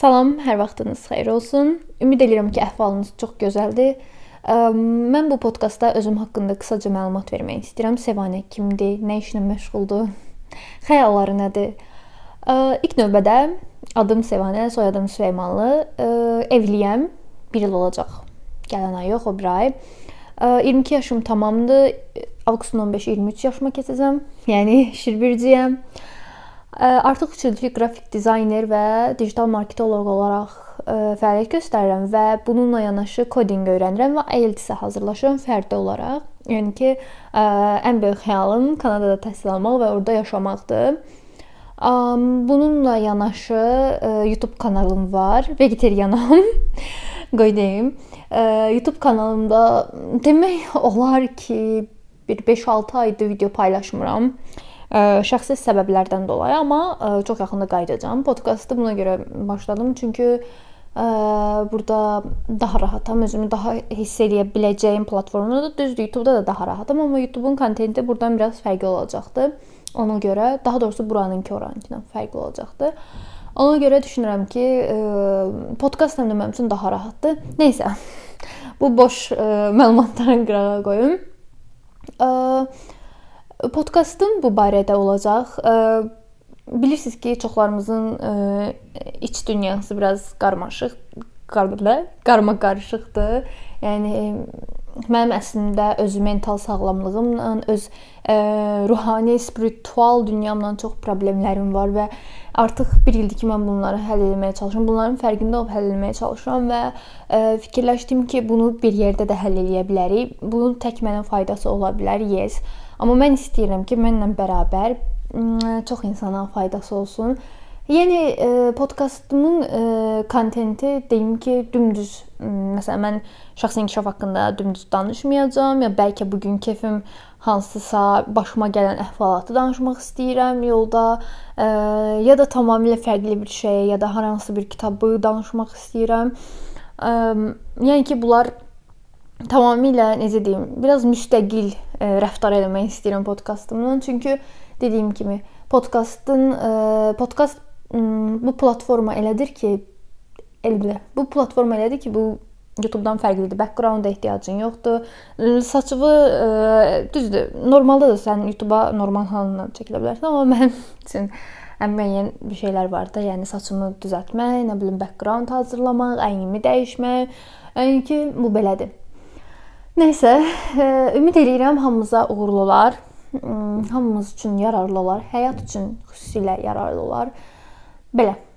Salam, hər vaxtınız xeyir olsun. Ümid edirəm ki, əhvalınız çox gözəldir. Mən bu podkastda özüm haqqında qısaca məlumat vermək istəyirəm. Səvanə kimdir, nə işlə məşğuldur, xəyalları nədir? İlk növbədə adım Səvanə, soyadım Süleymanlı. Evliyəm. 1 il olacaq. Gələn ay yox, o bir ay. 22 yaşım tamamdır. Avqustun 15-i 23 yaşıma keçəcəm. Yəni şirbirciyəm. Artıq 3 ildir qrafik dizayner və digital marketoloq olaraq fəaliyyət göstərirəm və bununla yanaşı kodinq öyrənirəm və IELTS-ə hazırlaşıram fərdi olaraq. Yəni ki, ən böyük xəyalım Kanadada təhsil almaq və orada yaşamaqdır. Bununla yanaşı YouTube kanalım var. Vegetarianam. Qoy deyim. YouTube kanalımda demək olar ki, bir 5-6 aydır video paylaşmıram şəxsi səbəblərdən dolayı, amma çox yaxında qayıdacağam. Podkastı buna görə başladım, çünki burada daha rahatam, özümü daha hiss edə biləcəyim platformada, düzdür, YouTube-da da daha rahatam, amma YouTube-un kontenti burdan biraz fərqli olacaqdı. Ona görə, daha doğrusu buranınki oranınkindən fərqli olacaqdı. Ona görə düşünürəm ki, podkast həm də mənim üçün daha rahatdır. Nəysə. Bu boş məlumatları qırağa qoyum. Podkastım bu barədə olacaq. Bilirsiniz ki, çoxlarımızın iç dünyası biraz qarmaşıq, qarma qarışıqdır. Yəni mənim əslində öz mental sağlamlığımla, öz ə, ruhani, spiritual dünyamla çox problemlərim var və artıq 1 ildir ki, mən bunları həll etməyə çalışıram. Bunların fərqində olub həll etməyə çalışıram və ə, fikirləşdim ki, bunu bir yerdə də həll edə bilərik. Bunun tək mənə faydası ola bilər. Yes. Amma mən istəyirəm ki, mənlə bərabər çox insana faydası olsun. Yəni podkastımın kontenti deyim ki, dümdüz məsələn mən şəxsi inkişaf haqqında dümdüz danışmayacağam, ya bəlkə bu gün kefim hansısa başıma gələn əhvalatı danışmaq istəyirəm yolda, ya da tamamilə fərqli bir şey, ya da hər hansı bir kitabı danışmaq istəyirəm. Yəni ki, bunlar tamamilə necə deyim, biraz müstəqil e, rəftar etmək istəyirəm podkastımdan. Çünki dediyim kimi podkastın e, podkast bu platforma elədir ki, elbə bu platforma elədir ki, bu YouTube-dan fərqlidir. Background-a ehtiyacın yoxdur. Saçını ə, düzdür. Normalda da sən YouTube-a normal halında çəkilə bilərsən, amma mənim üçün ən müəyyən bir şeylər var da, yəni saçımı düzəltmək, nə bilim background hazırlamaq, əynimi dəyişmək. Yəni ki, bu belədir. Nəysə, e, ümid eləyirəm hamımıza uğurlu olar. Hmm, hamımız üçün yararlı olar, həyat üçün xüsusilə yararlı olar. Vela.